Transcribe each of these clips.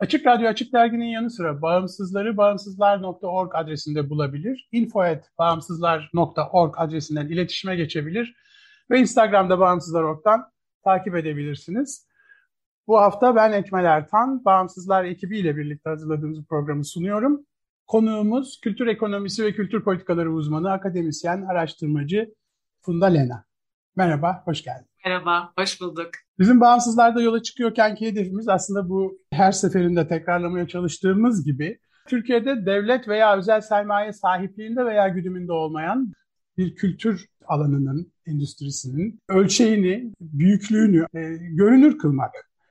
Açık Radyo Açık Dergi'nin yanı sıra bağımsızları bağımsızlar.org adresinde bulabilir. info.bağımsızlar.org adresinden iletişime geçebilir ve Instagram'da bağımsızlar.org'dan takip edebilirsiniz. Bu hafta ben Ekmel Ertan, Bağımsızlar ekibiyle birlikte hazırladığımız programı sunuyorum. Konuğumuz kültür ekonomisi ve kültür politikaları uzmanı, akademisyen, araştırmacı Funda Lena. Merhaba, hoş geldin. Merhaba, hoş bulduk. Bizim bağımsızlarda yola çıkıyorkenki hedefimiz aslında bu her seferinde tekrarlamaya çalıştığımız gibi Türkiye'de devlet veya özel sermaye sahipliğinde veya güdümünde olmayan bir kültür alanının, endüstrisinin ölçeğini, büyüklüğünü e, görünür kılmak.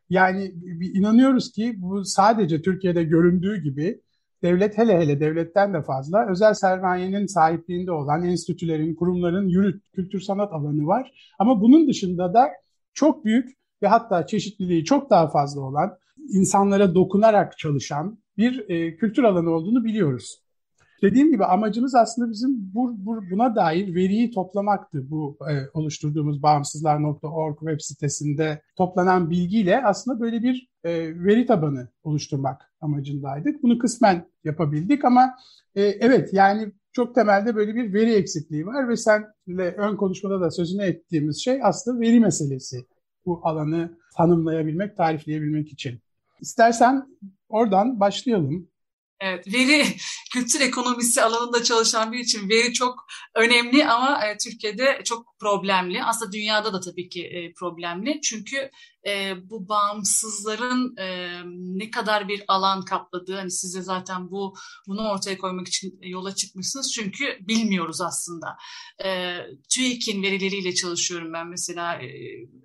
Yani inanıyoruz ki bu sadece Türkiye'de göründüğü gibi devlet hele hele devletten de fazla özel sermayenin sahipliğinde olan enstitülerin, kurumların yürüt, kültür sanat alanı var. Ama bunun dışında da çok büyük ve hatta çeşitliliği çok daha fazla olan insanlara dokunarak çalışan bir e, kültür alanı olduğunu biliyoruz. Dediğim gibi amacımız aslında bizim bu, bu, buna dair veriyi toplamaktı. Bu e, oluşturduğumuz bağımsızlar.org web sitesinde toplanan bilgiyle aslında böyle bir e, veri tabanı oluşturmak amacındaydık. Bunu kısmen yapabildik ama e, evet yani çok temelde böyle bir veri eksikliği var ve senle ön konuşmada da sözünü ettiğimiz şey aslında veri meselesi. Bu alanı tanımlayabilmek, tarifleyebilmek için. İstersen oradan başlayalım. Evet, veri kültür ekonomisi alanında çalışan bir için veri çok önemli ama e, Türkiye'de çok problemli. Aslında dünyada da tabii ki e, problemli. Çünkü e, bu bağımsızların e, ne kadar bir alan kapladığı, hani size zaten bu bunu ortaya koymak için yola çıkmışsınız. Çünkü bilmiyoruz aslında. E, TÜİK'in verileriyle çalışıyorum ben mesela e,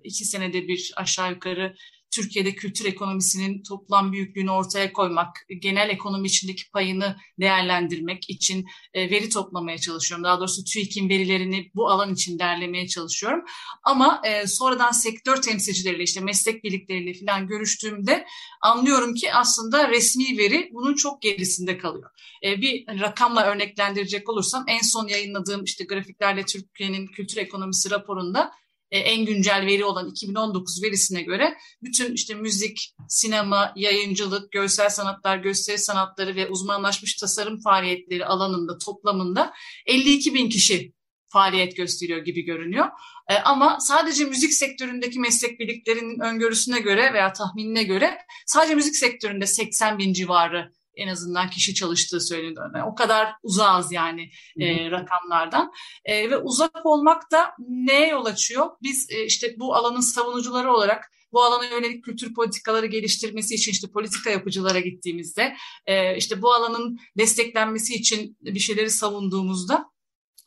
iki senede bir aşağı yukarı Türkiye'de kültür ekonomisinin toplam büyüklüğünü ortaya koymak, genel ekonomi içindeki payını değerlendirmek için e, veri toplamaya çalışıyorum. Daha doğrusu TÜİK'in verilerini bu alan için derlemeye çalışıyorum. Ama e, sonradan sektör temsilcileriyle işte meslek birlikleriyle falan görüştüğümde anlıyorum ki aslında resmi veri bunun çok gerisinde kalıyor. E, bir rakamla örneklendirecek olursam en son yayınladığım işte grafiklerle Türkiye'nin kültür ekonomisi raporunda e, en güncel veri olan 2019 verisine göre bütün işte müzik, sinema, yayıncılık, görsel sanatlar, gösteri sanatları ve uzmanlaşmış tasarım faaliyetleri alanında toplamında 52 bin kişi faaliyet gösteriyor gibi görünüyor. E, ama sadece müzik sektöründeki meslek birliklerinin öngörüsüne göre veya tahminine göre sadece müzik sektöründe 80 bin civarı en azından kişi çalıştığı söyleniyor. Yani o kadar uzağız yani e, rakamlardan. E, ve uzak olmak da neye yol açıyor? Biz e, işte bu alanın savunucuları olarak bu alana yönelik kültür politikaları geliştirmesi için işte politika yapıcılara gittiğimizde, e, işte bu alanın desteklenmesi için bir şeyleri savunduğumuzda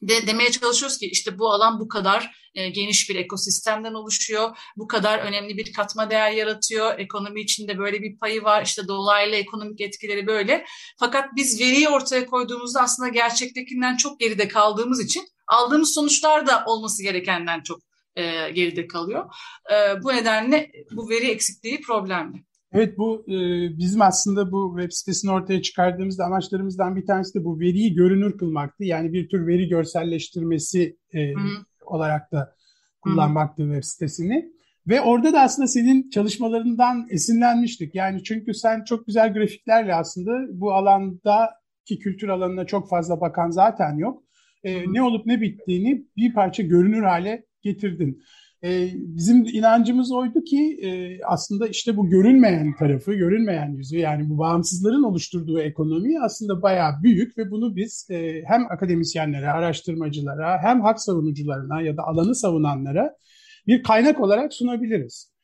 de demeye çalışıyoruz ki işte bu alan bu kadar e, geniş bir ekosistemden oluşuyor. Bu kadar önemli bir katma değer yaratıyor. Ekonomi içinde böyle bir payı var. İşte dolaylı ekonomik etkileri böyle. Fakat biz veriyi ortaya koyduğumuzda aslında gerçektekinden çok geride kaldığımız için aldığımız sonuçlar da olması gerekenden çok e, geride kalıyor. E, bu nedenle bu veri eksikliği problemli. Evet bu e, bizim aslında bu web sitesini ortaya çıkardığımızda amaçlarımızdan bir tanesi de bu veriyi görünür kılmaktı. Yani bir tür veri görselleştirmesi e, olarak da kullanmaktı Hı. web sitesini. Ve orada da aslında senin çalışmalarından esinlenmiştik. Yani çünkü sen çok güzel grafiklerle aslında bu alanda ki kültür alanına çok fazla bakan zaten yok. E, ne olup ne bittiğini bir parça görünür hale getirdin. E, bizim inancımız oydu ki e, aslında işte bu görünmeyen tarafı, görünmeyen yüzü yani bu bağımsızların oluşturduğu ekonomi aslında bayağı büyük ve bunu biz e, hem akademisyenlere, araştırmacılara hem hak savunucularına ya da alanı savunanlara bir kaynak olarak sunabiliriz.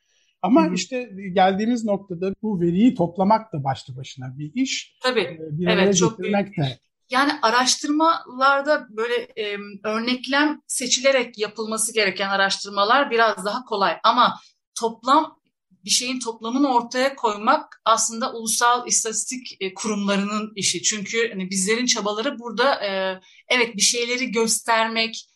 Ama Hı-hı. işte geldiğimiz noktada bu veriyi toplamak da başlı başına bir iş. Tabii. Bir evet, çok büyük. de yani araştırmalarda böyle e, örneklem seçilerek yapılması gereken araştırmalar biraz daha kolay. Ama toplam bir şeyin toplamını ortaya koymak aslında ulusal istatistik e, kurumlarının işi. Çünkü hani bizlerin çabaları burada e, evet bir şeyleri göstermek,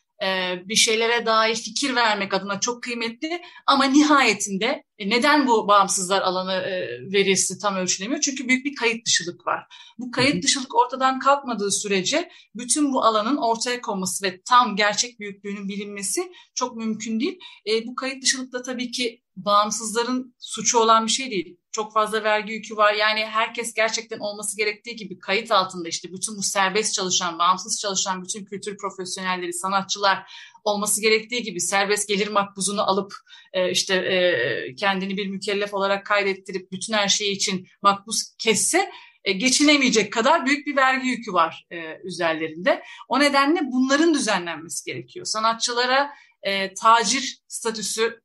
bir şeylere dair fikir vermek adına çok kıymetli ama nihayetinde e, neden bu bağımsızlar alanı e, verisi tam ölçülemiyor? Çünkü büyük bir kayıt dışılık var. Bu kayıt dışılık ortadan kalkmadığı sürece bütün bu alanın ortaya konması ve tam gerçek büyüklüğünün bilinmesi çok mümkün değil. Bu kayıt dışılık da tabii ki bağımsızların suçu olan bir şey değil. Çok fazla vergi yükü var. Yani herkes gerçekten olması gerektiği gibi kayıt altında işte bütün bu serbest çalışan, bağımsız çalışan bütün kültür profesyonelleri, sanatçılar olması gerektiği gibi serbest gelir makbuzunu alıp e, işte e, kendini bir mükellef olarak kaydettirip bütün her şeyi için makbuz kesse e, geçinemeyecek kadar büyük bir vergi yükü var üzerlerinde. O nedenle bunların düzenlenmesi gerekiyor. Sanatçılara tacir statüsü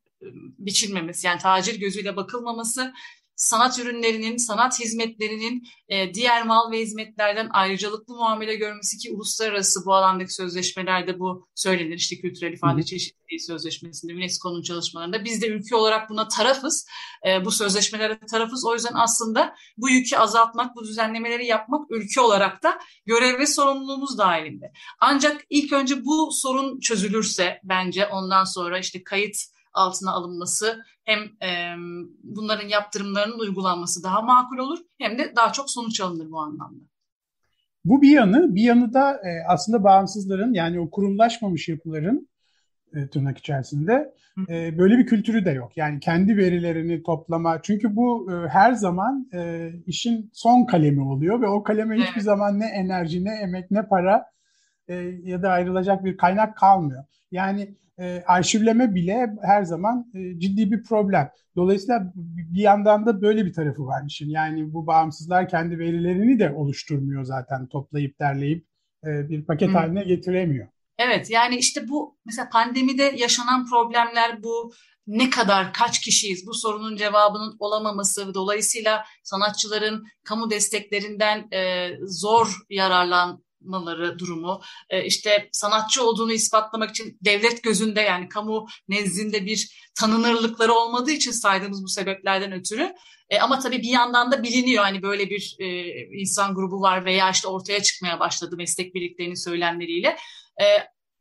biçilmemesi yani tacir gözüyle bakılmaması sanat ürünlerinin, sanat hizmetlerinin e, diğer mal ve hizmetlerden ayrıcalıklı muamele görmesi ki uluslararası bu alandaki sözleşmelerde bu söylenir. İşte kültürel ifade çeşitliliği sözleşmesinde, UNESCO'nun çalışmalarında biz de ülke olarak buna tarafız. E, bu sözleşmelere tarafız. O yüzden aslında bu yükü azaltmak, bu düzenlemeleri yapmak ülke olarak da görev ve sorumluluğumuz dahilinde. Ancak ilk önce bu sorun çözülürse bence ondan sonra işte kayıt altına alınması hem e, bunların yaptırımlarının uygulanması daha makul olur hem de daha çok sonuç alınır bu anlamda. Bu bir yanı, bir yanı da e, aslında bağımsızların yani o kurumlaşmamış yapıların e, tırnak içerisinde e, böyle bir kültürü de yok. Yani kendi verilerini toplama çünkü bu e, her zaman e, işin son kalemi oluyor ve o kaleme evet. hiçbir zaman ne enerji, ne emek, ne para e, ya da ayrılacak bir kaynak kalmıyor. Yani e, arşivleme bile her zaman e, ciddi bir problem. Dolayısıyla bir yandan da böyle bir tarafı var işin. Yani bu bağımsızlar kendi verilerini de oluşturmuyor zaten toplayıp derleyip e, bir paket Hı. haline getiremiyor. Evet yani işte bu mesela pandemide yaşanan problemler bu ne kadar kaç kişiyiz bu sorunun cevabının olamaması dolayısıyla sanatçıların kamu desteklerinden e, zor yararlan maları durumu e, işte sanatçı olduğunu ispatlamak için devlet gözünde yani kamu nezdinde bir tanınırlıkları olmadığı için saydığımız bu sebeplerden ötürü e, ama tabii bir yandan da biliniyor hani böyle bir e, insan grubu var veya işte ortaya çıkmaya başladı meslek birliklerinin söylemleriyle. E,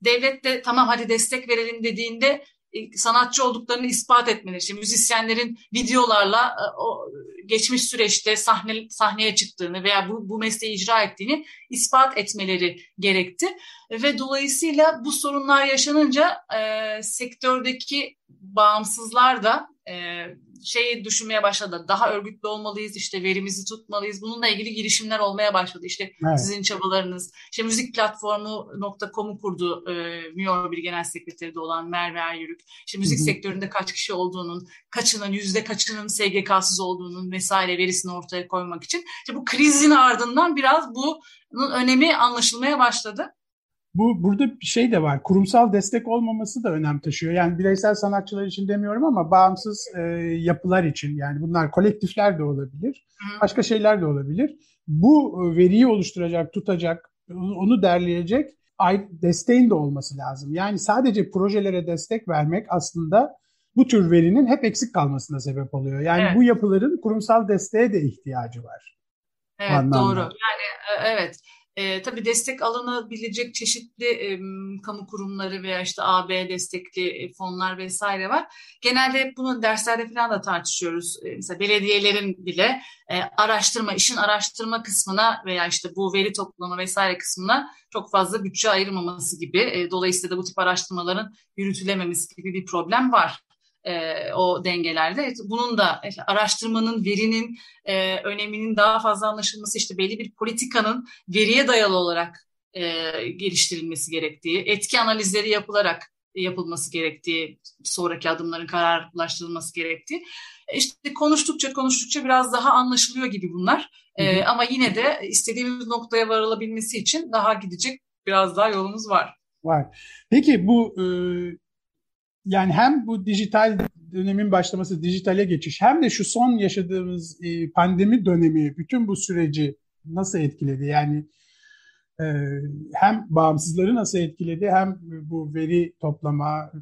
devlet de tamam hadi destek verelim dediğinde sanatçı olduklarını ispat etmeleri. İşte müzisyenlerin videolarla e, o geçmiş süreçte sahne sahneye çıktığını veya bu, bu mesleği icra ettiğini ispat etmeleri gerekti. Ve dolayısıyla bu sorunlar yaşanınca e, sektördeki bağımsızlar da e, şeyi düşünmeye başladı. Daha örgütlü olmalıyız, işte verimizi tutmalıyız. Bununla ilgili girişimler olmaya başladı. İşte evet. sizin çabalarınız. İşte müzik platformu.com'u kurdu e, Miyor bir genel sekreteri de olan Merve Eryürük. İşte müzik Hı-hı. sektöründe kaç kişi olduğunun, kaçının, yüzde kaçının SGK'sız olduğunun vesaire verisini ortaya koymak için. İşte bu krizin ardından biraz bunun önemi anlaşılmaya başladı bu burada bir şey de var. Kurumsal destek olmaması da önem taşıyor. Yani bireysel sanatçılar için demiyorum ama bağımsız e, yapılar için yani bunlar kolektifler de olabilir. Başka şeyler de olabilir. Bu e, veriyi oluşturacak, tutacak, onu derleyecek desteğin de olması lazım. Yani sadece projelere destek vermek aslında bu tür verinin hep eksik kalmasına sebep oluyor. Yani evet. bu yapıların kurumsal desteğe de ihtiyacı var. Evet doğru. Yani e, evet. E, tabii destek alınabilecek çeşitli e, kamu kurumları veya işte AB destekli e, fonlar vesaire var. Genelde hep bunu derslerde falan da tartışıyoruz. E, mesela belediyelerin bile e, araştırma, işin araştırma kısmına veya işte bu veri toplama vesaire kısmına çok fazla bütçe ayırmaması gibi. E, dolayısıyla da bu tip araştırmaların yürütülememesi gibi bir problem var e, o dengelerde. Bunun da işte araştırmanın, verinin e, öneminin daha fazla anlaşılması, işte belli bir politikanın veriye dayalı olarak e, geliştirilmesi gerektiği, etki analizleri yapılarak yapılması gerektiği, sonraki adımların kararlaştırılması gerektiği. İşte konuştukça konuştukça biraz daha anlaşılıyor gibi bunlar. Ee, ama yine de istediğimiz noktaya varılabilmesi için daha gidecek biraz daha yolumuz var. Var. Peki bu e, yani hem bu dijital dönemin başlaması, dijitale geçiş hem de şu son yaşadığımız e, pandemi dönemi bütün bu süreci nasıl etkiledi? Yani e, hem bağımsızları nasıl etkiledi hem bu veri toplama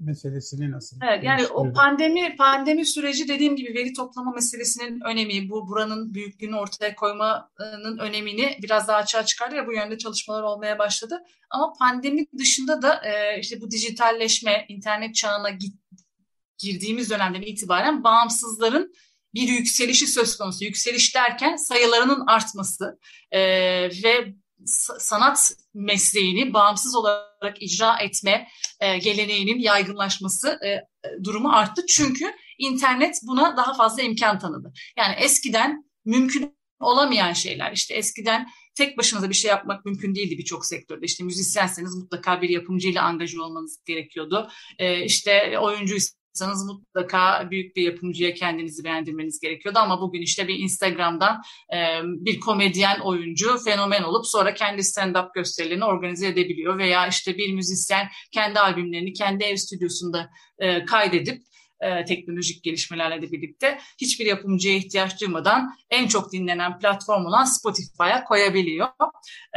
meselesini nasıl? Evet yani o pandemi pandemi süreci dediğim gibi veri toplama meselesinin önemi, bu buranın büyüklüğünü ortaya koymanın önemini biraz daha açığa çıkardı ya bu yönde çalışmalar olmaya başladı. Ama pandemi dışında da e, işte bu dijitalleşme, internet çağına git, girdiğimiz dönemden itibaren bağımsızların bir yükselişi söz konusu. Yükseliş derken sayılarının artması e, ve sanat mesleğini bağımsız olarak icra etme e, geleneğinin yaygınlaşması e, durumu arttı. Çünkü internet buna daha fazla imkan tanıdı. Yani eskiden mümkün olamayan şeyler işte eskiden tek başınıza bir şey yapmak mümkün değildi birçok sektörde. İşte müzisyenseniz mutlaka bir yapımcıyla angaja olmanız gerekiyordu. Ee, işte oyuncu yapacaksanız mutlaka büyük bir yapımcıya kendinizi beğendirmeniz gerekiyordu. Ama bugün işte bir Instagram'dan e, bir komedyen oyuncu fenomen olup sonra kendi stand-up gösterilerini organize edebiliyor. Veya işte bir müzisyen kendi albümlerini kendi ev stüdyosunda e, kaydedip e, teknolojik gelişmelerle de birlikte hiçbir yapımcıya ihtiyaç duymadan en çok dinlenen platform olan Spotify'a koyabiliyor.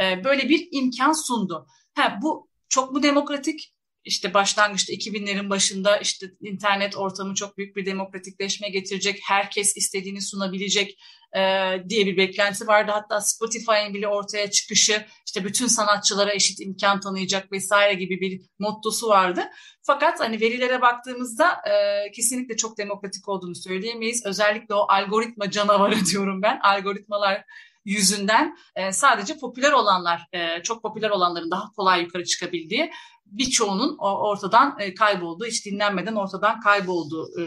E, böyle bir imkan sundu. Ha, bu çok mu demokratik? İşte başlangıçta 2000'lerin başında işte internet ortamı çok büyük bir demokratikleşme getirecek, herkes istediğini sunabilecek e, diye bir beklenti vardı. Hatta Spotify'ın bile ortaya çıkışı işte bütün sanatçılara eşit imkan tanıyacak vesaire gibi bir mottosu vardı. Fakat hani verilere baktığımızda e, kesinlikle çok demokratik olduğunu söyleyemeyiz. Özellikle o algoritma canavarı diyorum ben. Algoritmalar yüzünden e, sadece popüler olanlar, e, çok popüler olanların daha kolay yukarı çıkabildiği birçoğunun ortadan e, kaybolduğu, hiç dinlenmeden ortadan kaybolduğu e,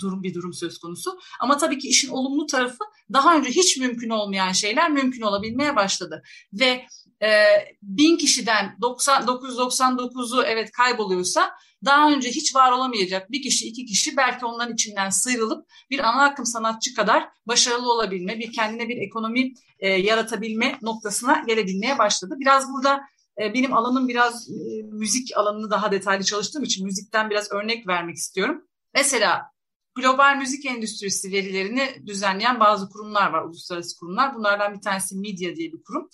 durum bir durum söz konusu. Ama tabii ki işin olumlu tarafı daha önce hiç mümkün olmayan şeyler mümkün olabilmeye başladı. Ve e, bin kişiden 90, 999'u evet kayboluyorsa daha önce hiç var olamayacak bir kişi, iki kişi belki onların içinden sıyrılıp bir ana akım sanatçı kadar başarılı olabilme, bir kendine bir ekonomi e, yaratabilme noktasına gelebilmeye başladı. Biraz burada benim alanım biraz e, müzik alanını daha detaylı çalıştığım için müzikten biraz örnek vermek istiyorum. Mesela global müzik endüstrisi verilerini düzenleyen bazı kurumlar var, uluslararası kurumlar. Bunlardan bir tanesi Media diye bir kurum.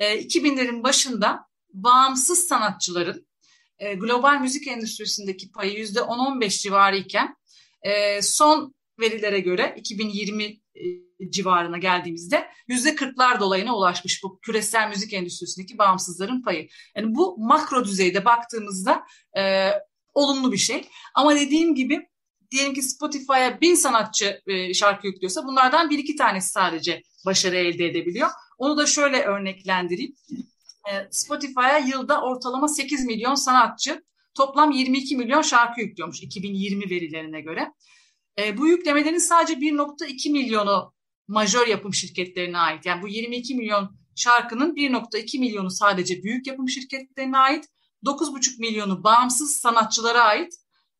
2000'lerin e, başında bağımsız sanatçıların global müzik endüstrisindeki payı %10-15 civarı iken son verilere göre 2020 civarına geldiğimizde yüzde kırklar dolayına ulaşmış bu küresel müzik endüstrisindeki bağımsızların payı. Yani bu makro düzeyde baktığımızda e, olumlu bir şey. Ama dediğim gibi diyelim ki Spotify'a bin sanatçı e, şarkı yüklüyorsa bunlardan bir iki tanesi sadece başarı elde edebiliyor. Onu da şöyle örneklendireyim. E, Spotify'a yılda ortalama 8 milyon sanatçı toplam 22 milyon şarkı yüklüyormuş 2020 verilerine göre. E, bu yüklemelerin sadece 1.2 milyonu majör yapım şirketlerine ait. Yani bu 22 milyon şarkının 1.2 milyonu sadece büyük yapım şirketlerine ait. 9,5 milyonu bağımsız sanatçılara ait.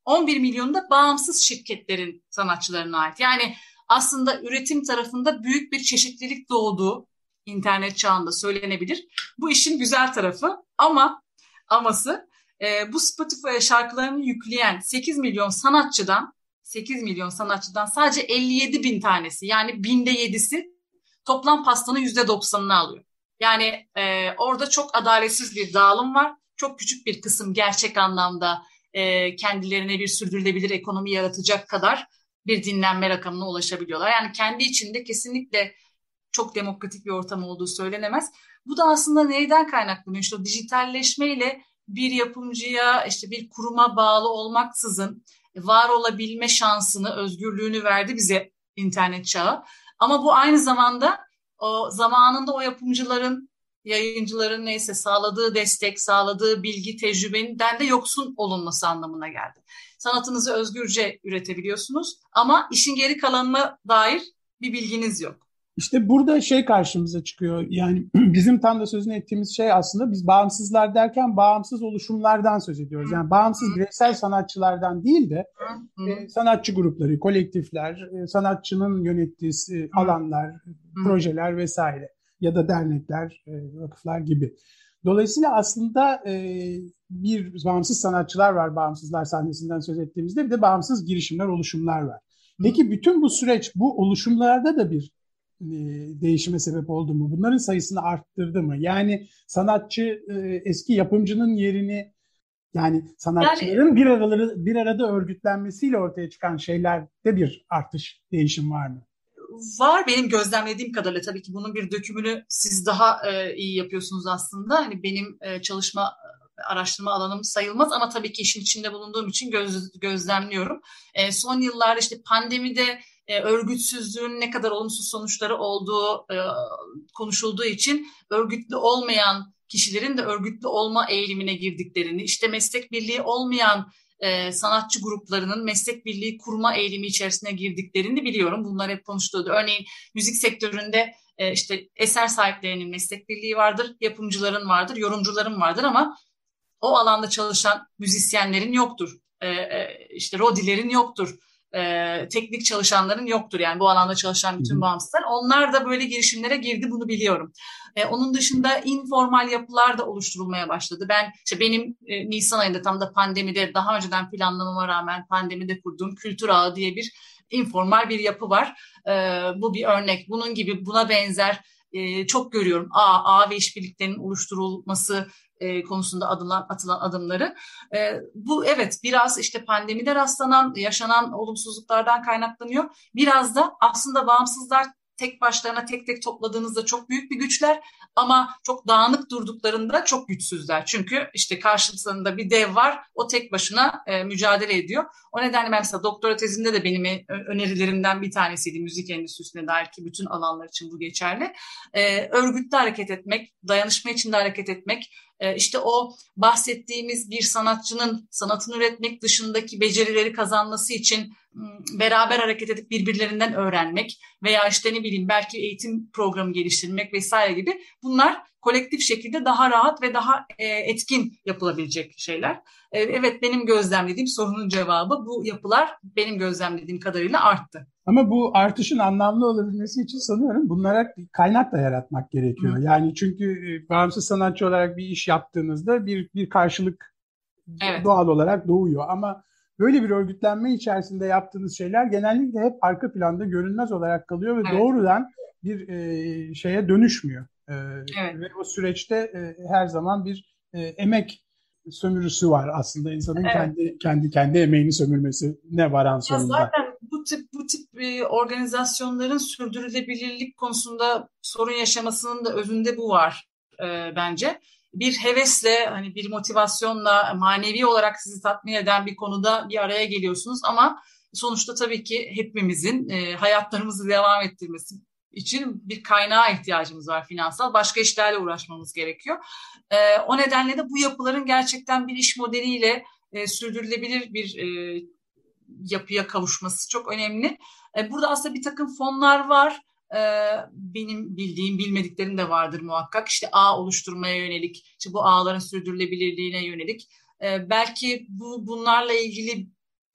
11 milyonu da bağımsız şirketlerin sanatçılarına ait. Yani aslında üretim tarafında büyük bir çeşitlilik doğduğu internet çağında söylenebilir. Bu işin güzel tarafı ama aması e, bu Spotify'a şarkılarını yükleyen 8 milyon sanatçıdan 8 milyon sanatçıdan sadece 57 bin tanesi yani binde yedisi toplam pastanın %90'ını alıyor. Yani e, orada çok adaletsiz bir dağılım var. Çok küçük bir kısım gerçek anlamda e, kendilerine bir sürdürülebilir ekonomi yaratacak kadar bir dinlenme rakamına ulaşabiliyorlar. Yani kendi içinde kesinlikle çok demokratik bir ortam olduğu söylenemez. Bu da aslında neyden kaynaklanıyor? İşte o dijitalleşmeyle bir yapımcıya, işte bir kuruma bağlı olmaksızın var olabilme şansını, özgürlüğünü verdi bize internet çağı. Ama bu aynı zamanda o zamanında o yapımcıların, yayıncıların neyse sağladığı destek, sağladığı bilgi, tecrübeden de yoksun olunması anlamına geldi. Sanatınızı özgürce üretebiliyorsunuz ama işin geri kalanına dair bir bilginiz yok. İşte burada şey karşımıza çıkıyor. Yani bizim tam da sözünü ettiğimiz şey aslında biz bağımsızlar derken bağımsız oluşumlardan söz ediyoruz. Yani bağımsız bireysel sanatçılardan değil de e, sanatçı grupları, kolektifler, e, sanatçının yönettiği alanlar, projeler vesaire ya da dernekler, e, vakıflar gibi. Dolayısıyla aslında e, bir bağımsız sanatçılar var bağımsızlar sahnesinden söz ettiğimizde bir de bağımsız girişimler, oluşumlar var. Peki bütün bu süreç bu oluşumlarda da bir değişime sebep oldu mu? Bunların sayısını arttırdı mı? Yani sanatçı e, eski yapımcının yerini yani sanatçıların yani, bir arada bir arada örgütlenmesiyle ortaya çıkan şeylerde bir artış, değişim var mı? Var benim gözlemlediğim kadarıyla tabii ki bunun bir dökümünü siz daha e, iyi yapıyorsunuz aslında. Hani benim e, çalışma araştırma alanım sayılmaz ama tabii ki işin içinde bulunduğum için göz, gözlemliyorum. E, son yıllarda işte pandemide e, örgütsüzlüğün ne kadar olumsuz sonuçları olduğu e, konuşulduğu için örgütlü olmayan kişilerin de örgütlü olma eğilimine girdiklerini, işte meslek birliği olmayan e, sanatçı gruplarının meslek birliği kurma eğilimi içerisine girdiklerini biliyorum. Bunlar hep konuşuldu. Örneğin müzik sektöründe e, işte eser sahiplerinin meslek birliği vardır, yapımcıların vardır, yorumcuların vardır ama o alanda çalışan müzisyenlerin yoktur. E, e, işte rodilerin yoktur e, teknik çalışanların yoktur. Yani bu alanda çalışan bütün bağımsızlar. Onlar da böyle girişimlere girdi bunu biliyorum. E, onun dışında informal yapılar da oluşturulmaya başladı. Ben işte benim e, Nisan ayında tam da pandemide daha önceden planlamama rağmen pandemide kurduğum Kültür Ağı diye bir informal bir yapı var. E, bu bir örnek. Bunun gibi buna benzer e, çok görüyorum. A, A ve işbirliklerinin oluşturulması e, konusunda adılan, atılan adımları. E, bu evet biraz işte pandemide rastlanan, yaşanan olumsuzluklardan kaynaklanıyor. Biraz da aslında bağımsızlar tek başlarına tek tek topladığınızda çok büyük bir güçler ama çok dağınık durduklarında çok güçsüzler. Çünkü işte karşısında bir dev var o tek başına e, mücadele ediyor. O nedenle ben mesela doktora tezimde de benim e, önerilerimden bir tanesiydi müzik endüstrisine dair ki bütün alanlar için bu geçerli. E, örgütlü hareket etmek, dayanışma içinde hareket etmek, e, işte o bahsettiğimiz bir sanatçının sanatını üretmek dışındaki becerileri kazanması için beraber hareket edip birbirlerinden öğrenmek veya işte ne bileyim belki eğitim programı geliştirmek vesaire gibi bunlar kolektif şekilde daha rahat ve daha e, etkin yapılabilecek şeyler. E, evet benim gözlemlediğim sorunun cevabı bu yapılar benim gözlemlediğim kadarıyla arttı. Ama bu artışın anlamlı olabilmesi için sanıyorum bunlara kaynak da yaratmak gerekiyor. Hı. Yani çünkü e, bağımsız sanatçı olarak bir iş yaptığınızda bir bir karşılık evet. doğal olarak doğuyor ama böyle bir örgütlenme içerisinde yaptığınız şeyler genellikle hep arka planda görünmez olarak kalıyor ve evet. doğrudan bir e, şeye dönüşmüyor. E, evet. Ve o süreçte e, her zaman bir e, emek sömürüsü var aslında insanın evet. kendi kendi kendi emeğini sömürmesi ne varan sonunda. Ya zaten bu tip bu tip e, organizasyonların sürdürülebilirlik konusunda sorun yaşamasının da özünde bu var e, bence bir hevesle hani bir motivasyonla manevi olarak sizi tatmin eden bir konuda bir araya geliyorsunuz ama sonuçta tabii ki hepimizin e, hayatlarımızı devam ettirmesi için bir kaynağa ihtiyacımız var finansal. Başka işlerle uğraşmamız gerekiyor. E, o nedenle de bu yapıların gerçekten bir iş modeliyle e, sürdürülebilir bir e, yapıya kavuşması çok önemli. E, burada aslında bir takım fonlar var ee, benim bildiğim bilmediklerim de vardır muhakkak. İşte ağ oluşturmaya yönelik, işte bu ağların sürdürülebilirliğine yönelik. Ee, belki bu bunlarla ilgili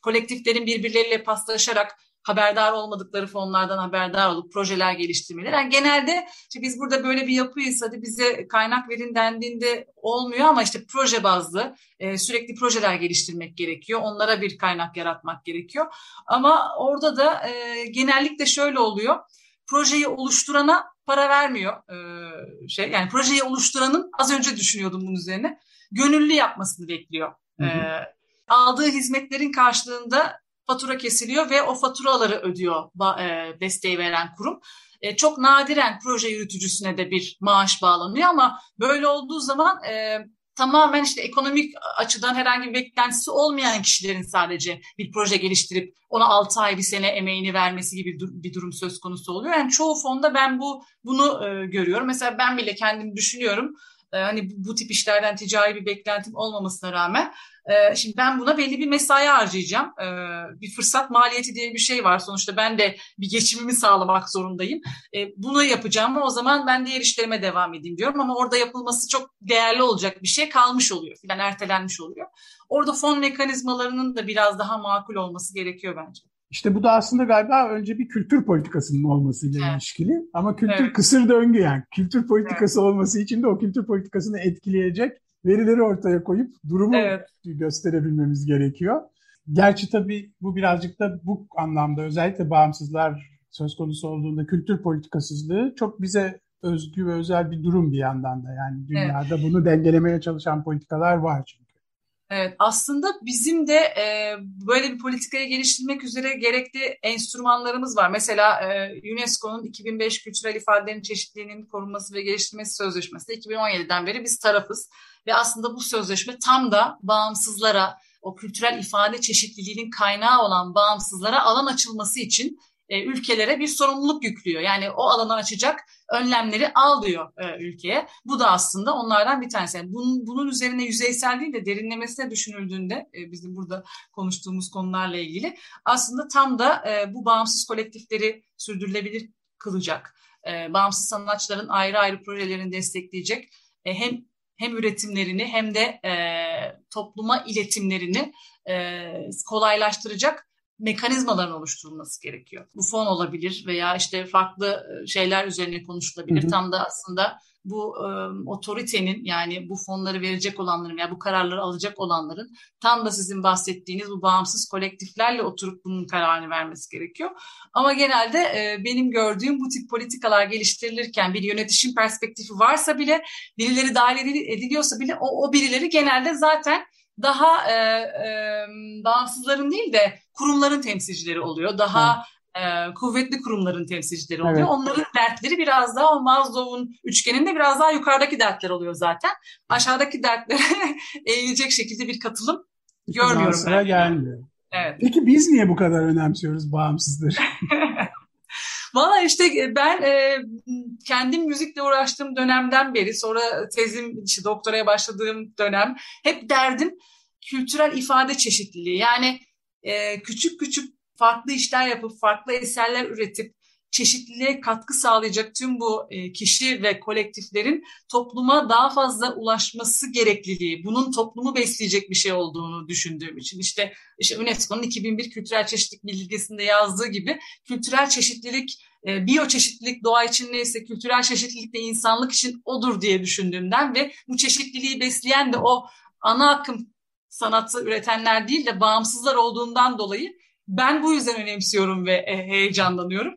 kolektiflerin birbirleriyle paslaşarak haberdar olmadıkları fonlardan haberdar olup projeler geliştirmeleri. Yani genelde işte biz burada böyle bir yapıyız hadi bize kaynak verin dendiğinde olmuyor ama işte proje bazlı e, sürekli projeler geliştirmek gerekiyor. Onlara bir kaynak yaratmak gerekiyor. Ama orada da e, genellikle şöyle oluyor projeyi oluşturana para vermiyor e, şey. Yani projeyi oluşturanın az önce düşünüyordum bunun üzerine. Gönüllü yapmasını bekliyor. Hı hı. E, aldığı hizmetlerin karşılığında fatura kesiliyor ve o faturaları ödüyor e, desteği veren kurum. E, çok nadiren proje yürütücüsüne de bir maaş bağlanıyor ama böyle olduğu zaman e, tamamen işte ekonomik açıdan herhangi bir beklentisi olmayan kişilerin sadece bir proje geliştirip ona 6 ay bir sene emeğini vermesi gibi bir durum söz konusu oluyor. Yani çoğu fonda ben bu bunu e, görüyorum. Mesela ben bile kendim düşünüyorum. Hani bu, tip işlerden ticari bir beklentim olmamasına rağmen e, şimdi ben buna belli bir mesai harcayacağım. E, bir fırsat maliyeti diye bir şey var. Sonuçta ben de bir geçimimi sağlamak zorundayım. E, bunu yapacağım o zaman ben diğer işlerime devam edeyim diyorum ama orada yapılması çok değerli olacak bir şey kalmış oluyor filan ertelenmiş oluyor. Orada fon mekanizmalarının da biraz daha makul olması gerekiyor bence. İşte bu da aslında galiba önce bir kültür politikasının olmasıyla evet. ilişkili. Ama kültür evet. kısır döngü yani. Kültür politikası evet. olması için de o kültür politikasını etkileyecek verileri ortaya koyup durumu evet. gösterebilmemiz gerekiyor. Gerçi tabii bu birazcık da bu anlamda özellikle bağımsızlar söz konusu olduğunda kültür politikasızlığı çok bize özgü ve özel bir durum bir yandan da. Yani dünyada evet. bunu dengelemeye çalışan politikalar var çünkü. Evet, aslında bizim de e, böyle bir politikayı geliştirmek üzere gerekli enstrümanlarımız var. Mesela e, UNESCO'nun 2005 Kültürel İfadelerin Çeşitliliğinin Korunması ve Geliştirmesi Sözleşmesi 2017'den beri biz tarafız. Ve aslında bu sözleşme tam da bağımsızlara, o kültürel ifade çeşitliliğinin kaynağı olan bağımsızlara alan açılması için e, ülkelere bir sorumluluk yüklüyor. Yani o alanı açacak önlemleri al diyor e, ülkeye. Bu da aslında onlardan bir tanesi. Yani bunun, bunun üzerine yüzeysel değil de derinlemesine düşünüldüğünde e, bizim burada konuştuğumuz konularla ilgili aslında tam da e, bu bağımsız kolektifleri sürdürülebilir kılacak. E, bağımsız sanatçıların ayrı ayrı projelerini destekleyecek. E, hem hem üretimlerini hem de e, topluma iletimlerini e, kolaylaştıracak mekanizmaların oluşturulması gerekiyor. Bu fon olabilir veya işte farklı e, şeyler üzerine konuşulabilir. Hı hı. Tam da aslında bu e, otoritenin yani bu fonları verecek olanların veya bu kararları alacak olanların tam da sizin bahsettiğiniz bu bağımsız kolektiflerle oturup bunun kararını vermesi gerekiyor. Ama genelde e, benim gördüğüm bu tip politikalar geliştirilirken bir yönetişim perspektifi varsa bile birileri dahil ediliyorsa bile o, o birileri genelde zaten daha e, e, bağımsızların değil de kurumların temsilcileri oluyor. Daha e, kuvvetli kurumların temsilcileri oluyor. Evet. Onların dertleri biraz daha o Maslow'un üçgeninde biraz daha yukarıdaki dertler oluyor zaten. Aşağıdaki dertlere eğilecek şekilde bir katılım görmüyorum. Sıra gelmiyor. Evet. Peki biz niye bu kadar önemsiyoruz bağımsızları? Valla işte e, ben e, kendim müzikle uğraştığım dönemden beri sonra tezim işte doktoraya başladığım dönem hep derdim kültürel ifade çeşitliliği. Yani e, küçük küçük farklı işler yapıp farklı eserler üretip çeşitliliğe katkı sağlayacak tüm bu e, kişi ve kolektiflerin topluma daha fazla ulaşması gerekliliği, bunun toplumu besleyecek bir şey olduğunu düşündüğüm için işte, işte UNESCO'nun 2001 Kültürel Çeşitlilik Bildirgesi'nde yazdığı gibi kültürel çeşitlilik, e, biyoçeşitlilik doğa için neyse kültürel çeşitlilik de insanlık için odur diye düşündüğümden ve bu çeşitliliği besleyen de o ana akım sanatı üretenler değil de bağımsızlar olduğundan dolayı ben bu yüzden önemsiyorum ve e, heyecanlanıyorum.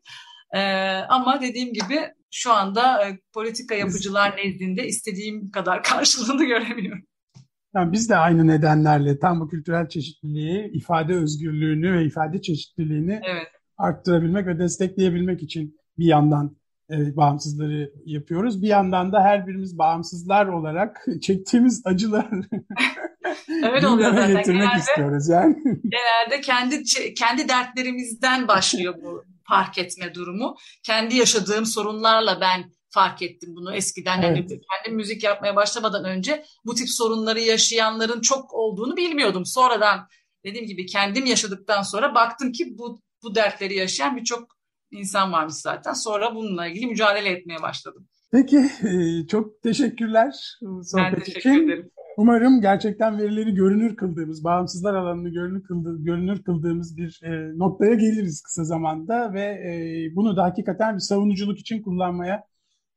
Ee, ama dediğim gibi şu anda e, politika yapıcılar nezdinde istediğim kadar karşılığını göremiyorum. Yani biz de aynı nedenlerle tam bu kültürel çeşitliliği, ifade özgürlüğünü ve ifade çeşitliliğini evet. arttırabilmek ve destekleyebilmek için bir yandan e, bağımsızları yapıyoruz. Bir yandan da her birimiz bağımsızlar olarak çektiğimiz acılar Evet oluyor zaten. getirmek genelde, istiyoruz yani. Genelde kendi kendi dertlerimizden başlıyor bu fark etme durumu. Kendi yaşadığım sorunlarla ben fark ettim bunu eskiden. Evet. Yani kendim müzik yapmaya başlamadan önce bu tip sorunları yaşayanların çok olduğunu bilmiyordum. Sonradan dediğim gibi kendim yaşadıktan sonra baktım ki bu bu dertleri yaşayan birçok insan varmış zaten. Sonra bununla ilgili mücadele etmeye başladım. Peki, e, çok teşekkürler sohbet ben teşekkür için. ederim. Umarım gerçekten verileri görünür kıldığımız, bağımsızlar alanını görünür, kıldı, görünür kıldığımız bir e, noktaya geliriz kısa zamanda ve e, bunu da hakikaten bir savunuculuk için kullanmaya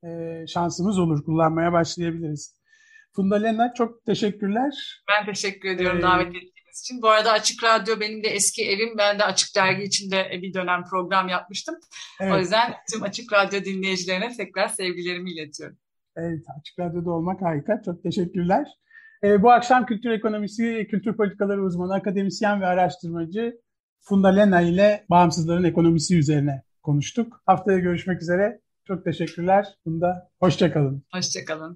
e, şansımız olur, kullanmaya başlayabiliriz. Funda Lena çok teşekkürler. Ben teşekkür ediyorum ee, davet ettiğiniz için. Bu arada Açık Radyo benim de eski evim. Ben de Açık Dergi içinde bir dönem program yapmıştım. Evet. O yüzden tüm Açık Radyo dinleyicilerine tekrar sevgilerimi iletiyorum. Evet, Açık Radyo'da olmak harika. Çok teşekkürler. E, bu akşam kültür ekonomisi, kültür politikaları uzmanı, akademisyen ve araştırmacı Funda Lena ile bağımsızların ekonomisi üzerine konuştuk. Haftaya görüşmek üzere. Çok teşekkürler. Funda, hoşçakalın. Hoşçakalın.